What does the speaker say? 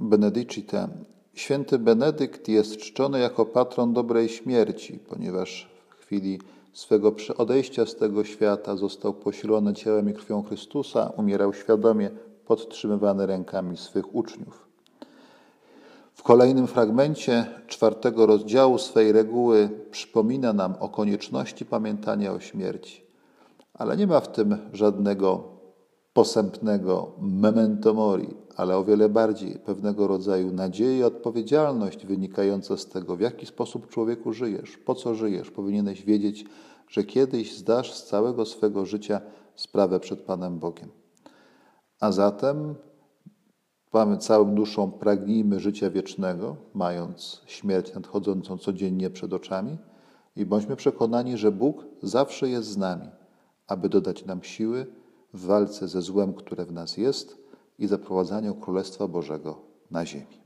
Benedicite. Święty Benedykt jest czczony jako patron dobrej śmierci, ponieważ w chwili swego odejścia z tego świata został posilony ciałem i krwią Chrystusa, umierał świadomie, podtrzymywany rękami swych uczniów. W kolejnym fragmencie czwartego rozdziału swej reguły przypomina nam o konieczności pamiętania o śmierci, ale nie ma w tym żadnego posępnego memento mori, ale o wiele bardziej pewnego rodzaju nadzieję i odpowiedzialność wynikająca z tego, w jaki sposób człowieku żyjesz, po co żyjesz. Powinieneś wiedzieć, że kiedyś zdasz z całego swego życia sprawę przed Panem Bogiem. A zatem mamy całą duszą pragnijmy życia wiecznego, mając śmierć nadchodzącą codziennie przed oczami i bądźmy przekonani, że Bóg zawsze jest z nami, aby dodać nam siły w walce ze złem, które w nas jest i zaprowadzaniu Królestwa Bożego na ziemi.